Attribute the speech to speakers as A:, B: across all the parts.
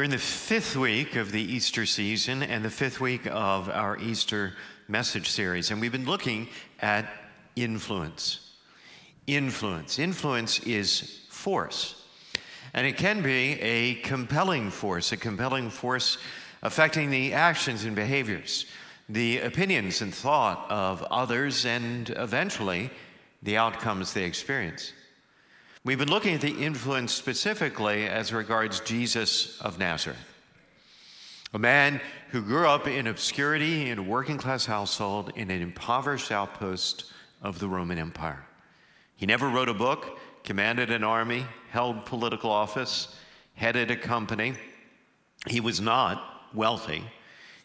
A: We're in the fifth week of the Easter season and the fifth week of our Easter message series, and we've been looking at influence. Influence. Influence is force, and it can be a compelling force, a compelling force affecting the actions and behaviors, the opinions and thought of others, and eventually the outcomes they experience. We've been looking at the influence specifically as regards Jesus of Nazareth, a man who grew up in obscurity in a working class household in an impoverished outpost of the Roman Empire. He never wrote a book, commanded an army, held political office, headed a company. He was not wealthy.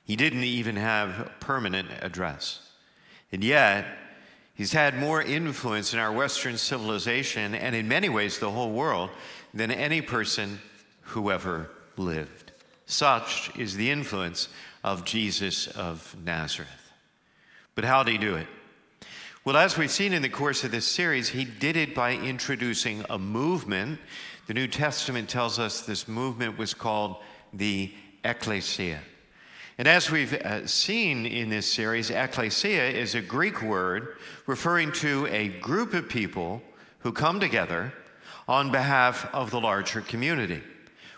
A: He didn't even have a permanent address. And yet, He's had more influence in our Western civilization and in many ways the whole world than any person who ever lived. Such is the influence of Jesus of Nazareth. But how did he do it? Well, as we've seen in the course of this series, he did it by introducing a movement. The New Testament tells us this movement was called the ecclesia. And as we've uh, seen in this series, ecclesia is a Greek word referring to a group of people who come together on behalf of the larger community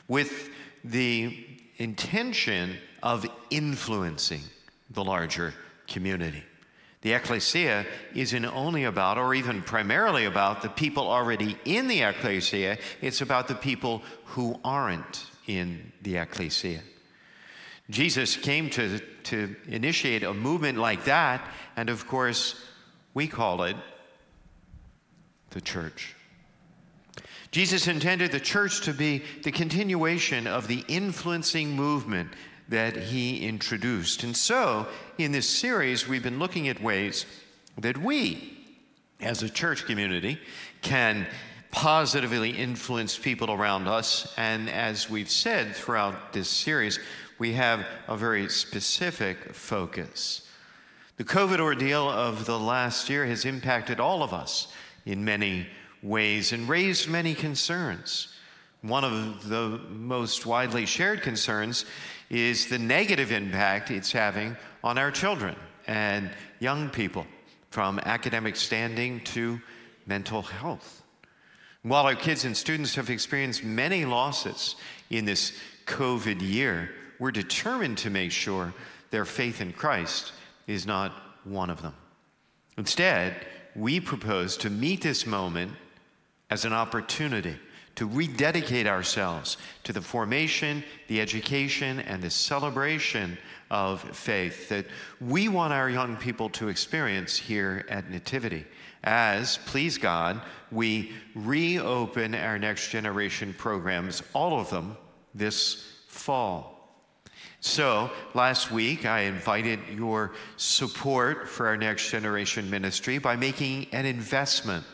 A: with the intention of influencing the larger community. The ecclesia isn't only about, or even primarily about, the people already in the ecclesia, it's about the people who aren't in the ecclesia. Jesus came to, to initiate a movement like that, and of course, we call it the church. Jesus intended the church to be the continuation of the influencing movement that he introduced. And so, in this series, we've been looking at ways that we, as a church community, can positively influence people around us. And as we've said throughout this series, we have a very specific focus. The COVID ordeal of the last year has impacted all of us in many ways and raised many concerns. One of the most widely shared concerns is the negative impact it's having on our children and young people, from academic standing to mental health. While our kids and students have experienced many losses in this COVID year, we're determined to make sure their faith in Christ is not one of them. Instead, we propose to meet this moment as an opportunity to rededicate ourselves to the formation, the education, and the celebration of faith that we want our young people to experience here at Nativity. As, please God, we reopen our next generation programs, all of them, this fall. So, last week I invited your support for our next generation ministry by making an investment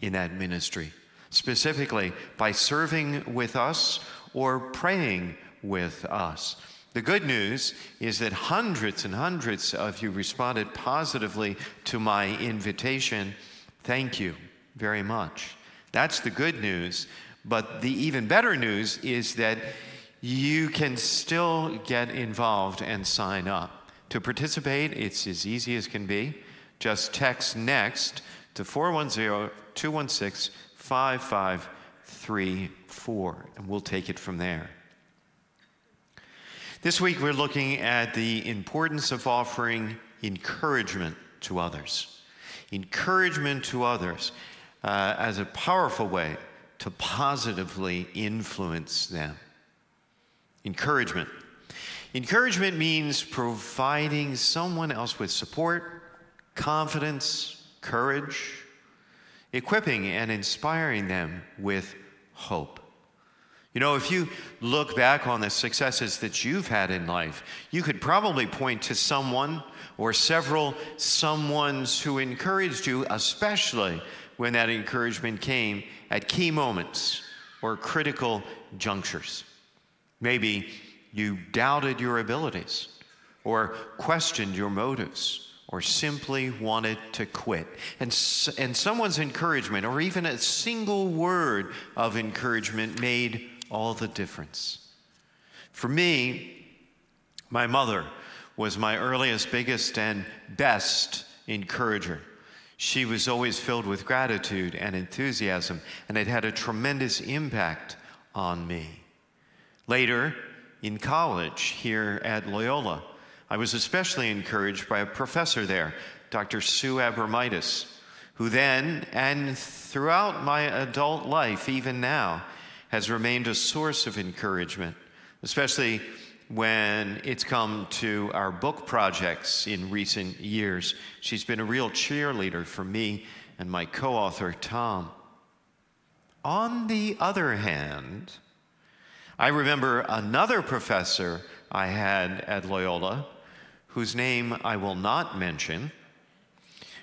A: in that ministry, specifically by serving with us or praying with us. The good news is that hundreds and hundreds of you responded positively to my invitation. Thank you very much. That's the good news. But the even better news is that you can still get involved and sign up. To participate, it's as easy as can be. Just text NEXT to 410 216 5534, and we'll take it from there. This week, we're looking at the importance of offering encouragement to others. Encouragement to others uh, as a powerful way to positively influence them. Encouragement. Encouragement means providing someone else with support, confidence, courage, equipping and inspiring them with hope. You know, if you look back on the successes that you've had in life, you could probably point to someone or several someones who encouraged you, especially when that encouragement came at key moments or critical junctures. Maybe you doubted your abilities or questioned your motives or simply wanted to quit. And, and someone's encouragement or even a single word of encouragement made all the difference. For me, my mother was my earliest, biggest, and best encourager. She was always filled with gratitude and enthusiasm, and it had a tremendous impact on me. Later, in college here at Loyola, I was especially encouraged by a professor there, Dr. Sue Abramitis, who then and throughout my adult life, even now, has remained a source of encouragement, especially when it's come to our book projects in recent years. She's been a real cheerleader for me and my co author, Tom. On the other hand, I remember another professor I had at Loyola, whose name I will not mention,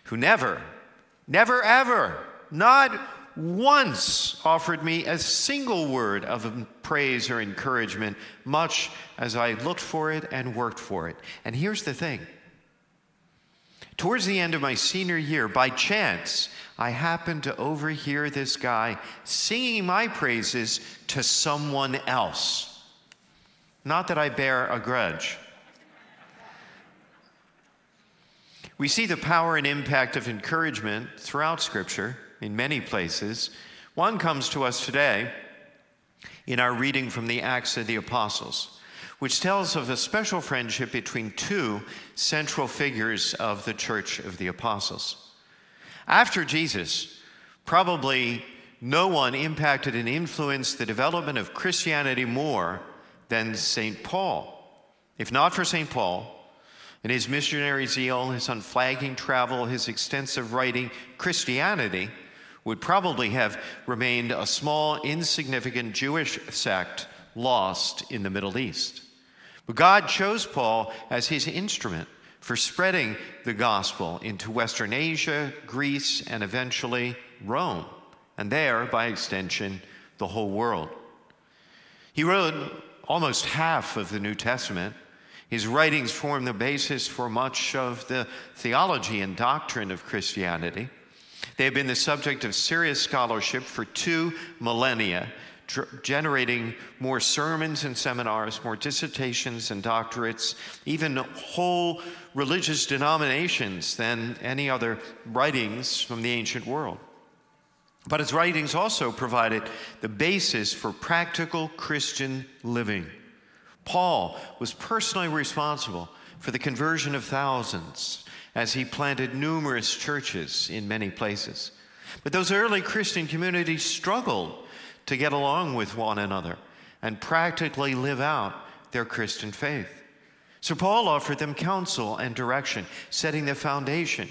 A: who never, never, ever, not once offered me a single word of praise or encouragement, much as I looked for it and worked for it. And here's the thing towards the end of my senior year, by chance, I happened to overhear this guy singing my praises to someone else. Not that I bear a grudge. We see the power and impact of encouragement throughout Scripture in many places. One comes to us today in our reading from the Acts of the Apostles, which tells of a special friendship between two central figures of the Church of the Apostles. After Jesus, probably no one impacted and influenced the development of Christianity more than St. Paul. If not for St. Paul, and his missionary zeal, his unflagging travel, his extensive writing, Christianity would probably have remained a small, insignificant Jewish sect lost in the Middle East. But God chose Paul as his instrument for spreading the gospel into Western Asia, Greece, and eventually Rome, and there, by extension, the whole world. He wrote almost half of the New Testament his writings form the basis for much of the theology and doctrine of Christianity. They have been the subject of serious scholarship for two millennia, generating more sermons and seminars, more dissertations and doctorates, even whole religious denominations than any other writings from the ancient world. But his writings also provided the basis for practical Christian living. Paul was personally responsible for the conversion of thousands as he planted numerous churches in many places. But those early Christian communities struggled to get along with one another and practically live out their Christian faith. So Paul offered them counsel and direction, setting the foundation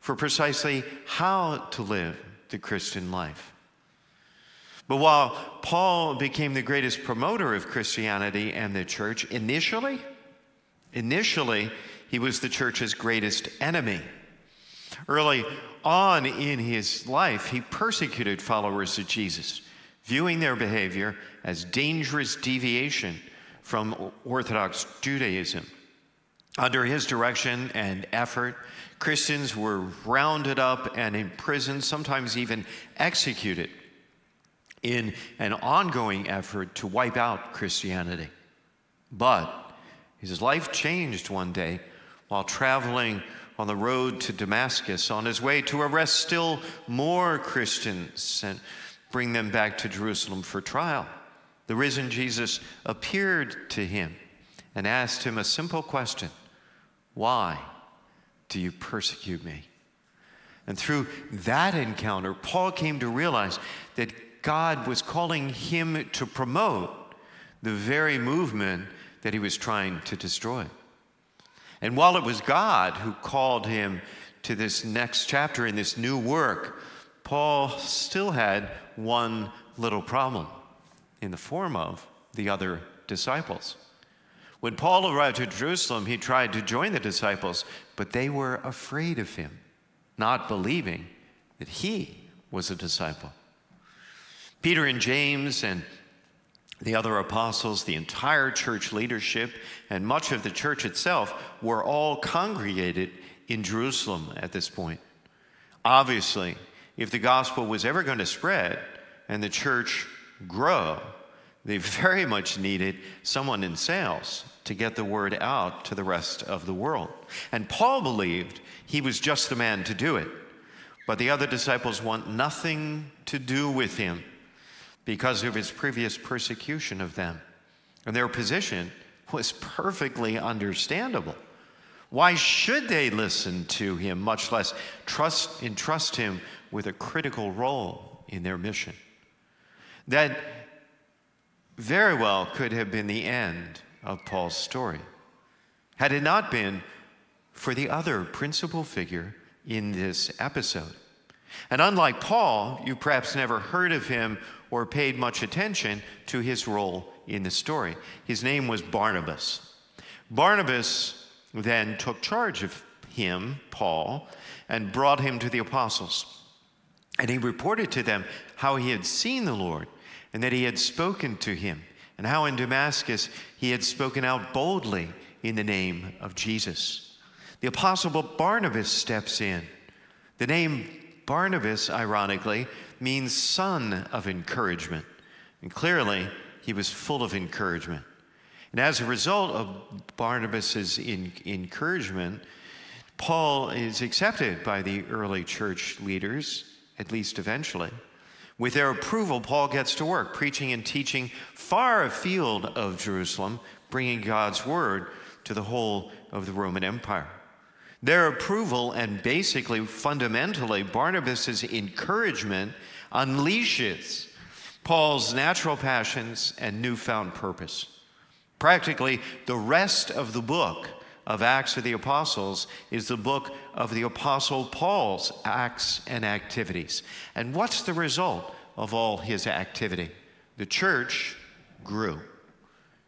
A: for precisely how to live the Christian life. But while Paul became the greatest promoter of Christianity and the church, initially, initially, he was the church's greatest enemy. Early on in his life, he persecuted followers of Jesus, viewing their behavior as dangerous deviation from Orthodox Judaism. Under his direction and effort, Christians were rounded up and imprisoned, sometimes even executed in an ongoing effort to wipe out Christianity. But his life changed one day while traveling on the road to Damascus on his way to arrest still more Christians and bring them back to Jerusalem for trial. The risen Jesus appeared to him and asked him a simple question Why do you persecute me? And through that encounter, Paul came to realize that God was calling him to promote the very movement that he was trying to destroy. And while it was God who called him to this next chapter in this new work, Paul still had one little problem in the form of the other disciples. When Paul arrived at Jerusalem, he tried to join the disciples, but they were afraid of him, not believing that he was a disciple. Peter and James and the other apostles, the entire church leadership, and much of the church itself were all congregated in Jerusalem at this point. Obviously, if the gospel was ever going to spread and the church grow, they very much needed someone in sales to get the word out to the rest of the world. And Paul believed he was just the man to do it. But the other disciples want nothing to do with him because of his previous persecution of them. And their position was perfectly understandable. Why should they listen to him, much less trust, entrust him with a critical role in their mission? That very well could have been the end of Paul's story had it not been for the other principal figure in this episode. And unlike Paul, you perhaps never heard of him or paid much attention to his role in the story. His name was Barnabas. Barnabas then took charge of him, Paul, and brought him to the apostles. And he reported to them how he had seen the Lord and that he had spoken to him, and how in Damascus he had spoken out boldly in the name of Jesus. The apostle Barnabas steps in. The name Barnabas, ironically, means son of encouragement. And clearly, he was full of encouragement. And as a result of Barnabas's in, encouragement, Paul is accepted by the early church leaders, at least eventually. With their approval, Paul gets to work, preaching and teaching far afield of Jerusalem, bringing God's word to the whole of the Roman Empire. Their approval and basically, fundamentally, Barnabas' encouragement unleashes Paul's natural passions and newfound purpose. Practically, the rest of the book of Acts of the Apostles is the book of the Apostle Paul's acts and activities. And what's the result of all his activity? The church grew.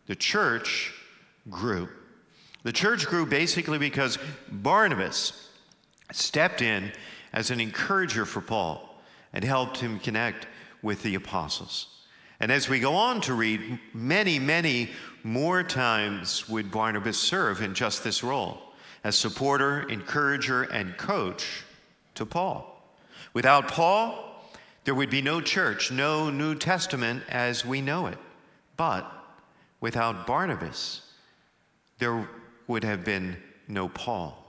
A: The church grew. The church grew basically because Barnabas stepped in as an encourager for Paul and helped him connect with the apostles. And as we go on to read, many, many more times would Barnabas serve in just this role as supporter, encourager, and coach to Paul. Without Paul, there would be no church, no New Testament as we know it. But without Barnabas, there would have been no Paul.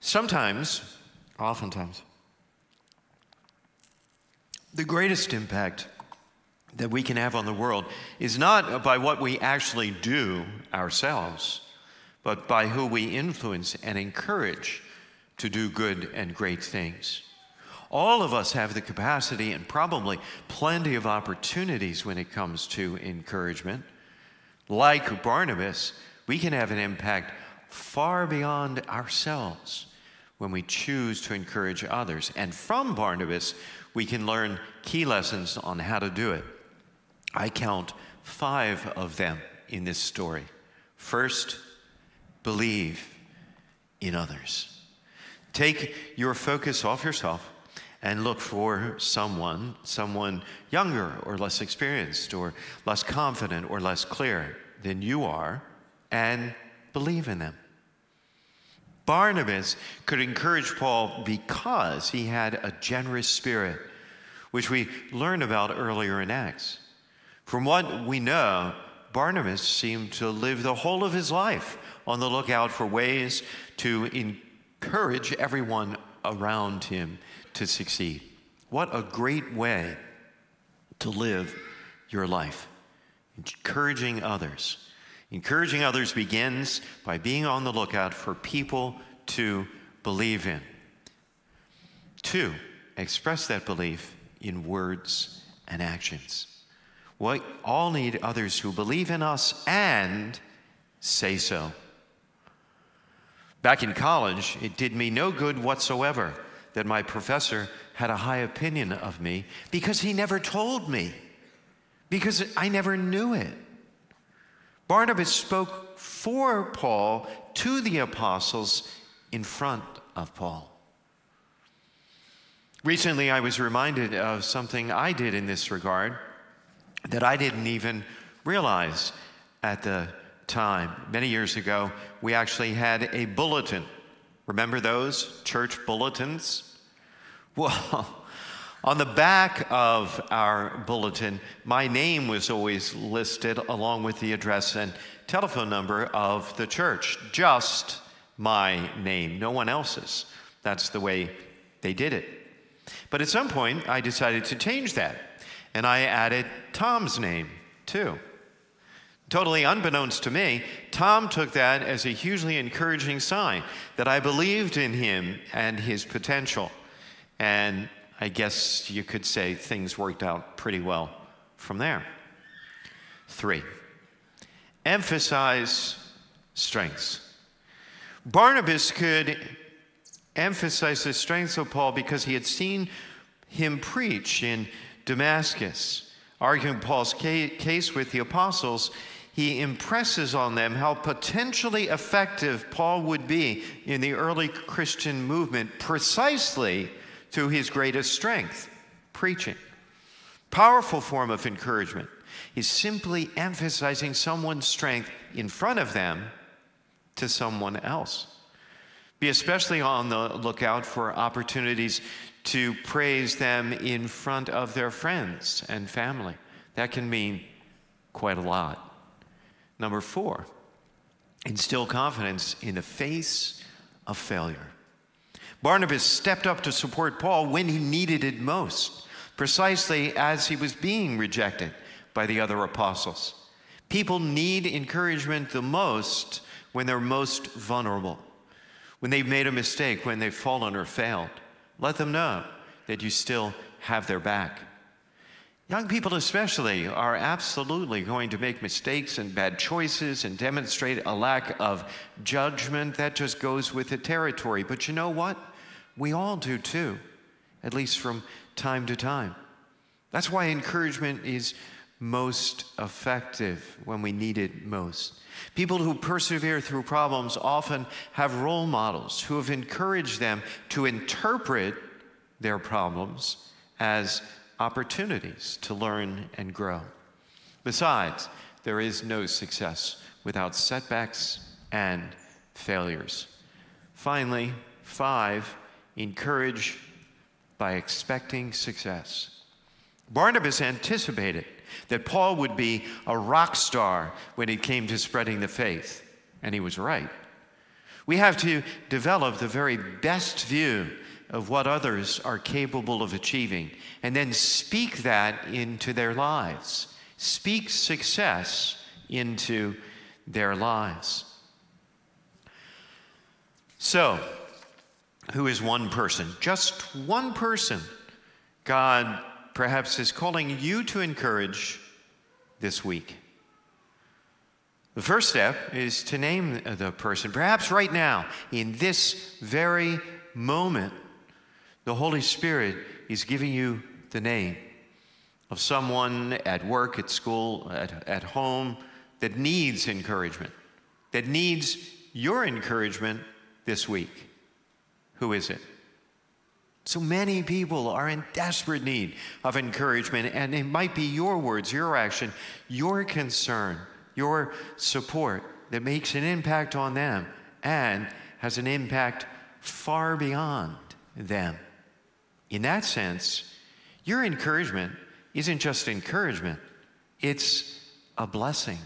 A: Sometimes, oftentimes, the greatest impact that we can have on the world is not by what we actually do ourselves, but by who we influence and encourage to do good and great things. All of us have the capacity and probably plenty of opportunities when it comes to encouragement. Like Barnabas, we can have an impact far beyond ourselves when we choose to encourage others. And from Barnabas, we can learn key lessons on how to do it. I count five of them in this story. First, believe in others. Take your focus off yourself and look for someone, someone younger or less experienced or less confident or less clear than you are, and believe in them. Barnabas could encourage Paul because he had a generous spirit, which we learn about earlier in Acts. From what we know, Barnabas seemed to live the whole of his life on the lookout for ways to encourage everyone around him to succeed. What a great way to live your life, encouraging others. Encouraging others begins by being on the lookout for people to believe in. Two, express that belief in words and actions. We all need others who believe in us and say so. Back in college, it did me no good whatsoever that my professor had a high opinion of me because he never told me, because I never knew it. Barnabas spoke for Paul to the apostles in front of Paul. Recently, I was reminded of something I did in this regard that I didn't even realize at the time. Many years ago, we actually had a bulletin. Remember those church bulletins? Well, On the back of our bulletin, my name was always listed along with the address and telephone number of the church. Just my name, no one else's. That's the way they did it. But at some point, I decided to change that, and I added Tom's name too. Totally unbeknownst to me, Tom took that as a hugely encouraging sign that I believed in him and his potential. And I guess you could say things worked out pretty well from there. Three, emphasize strengths. Barnabas could emphasize the strengths of Paul because he had seen him preach in Damascus. Arguing Paul's case with the apostles, he impresses on them how potentially effective Paul would be in the early Christian movement precisely through his greatest strength preaching. Powerful form of encouragement is simply emphasizing someone's strength in front of them to someone else. Be especially on the lookout for opportunities to praise them in front of their friends and family. That can mean quite a lot. Number four, instill confidence in the face of failure. Barnabas stepped up to support Paul when he needed it most, precisely as he was being rejected by the other apostles. People need encouragement the most when they're most vulnerable when they've made a mistake, when they've fallen or failed. Let them know that you still have their back. Young people, especially, are absolutely going to make mistakes and bad choices and demonstrate a lack of judgment. That just goes with the territory. But you know what? We all do too, at least from time to time. That's why encouragement is most effective when we need it most. People who persevere through problems often have role models who have encouraged them to interpret their problems as opportunities to learn and grow. Besides, there is no success without setbacks and failures. Finally, five, encourage by expecting success. Barnabas anticipated that Paul would be a rock star when it came to spreading the faith, and he was right. We have to develop the very best view of what others are capable of achieving and then speak that into their lives. Speak success into their lives. So, who is one person? Just one person God perhaps is calling you to encourage this week. The first step is to name the person. Perhaps right now, in this very moment, the Holy Spirit is giving you the name of someone at work, at school, at, at home that needs encouragement, that needs your encouragement this week. Who is it? So many people are in desperate need of encouragement, and it might be your words, your action, your concern, your support that makes an impact on them and has an impact far beyond them. In that sense, your encouragement isn't just encouragement, it's a blessing.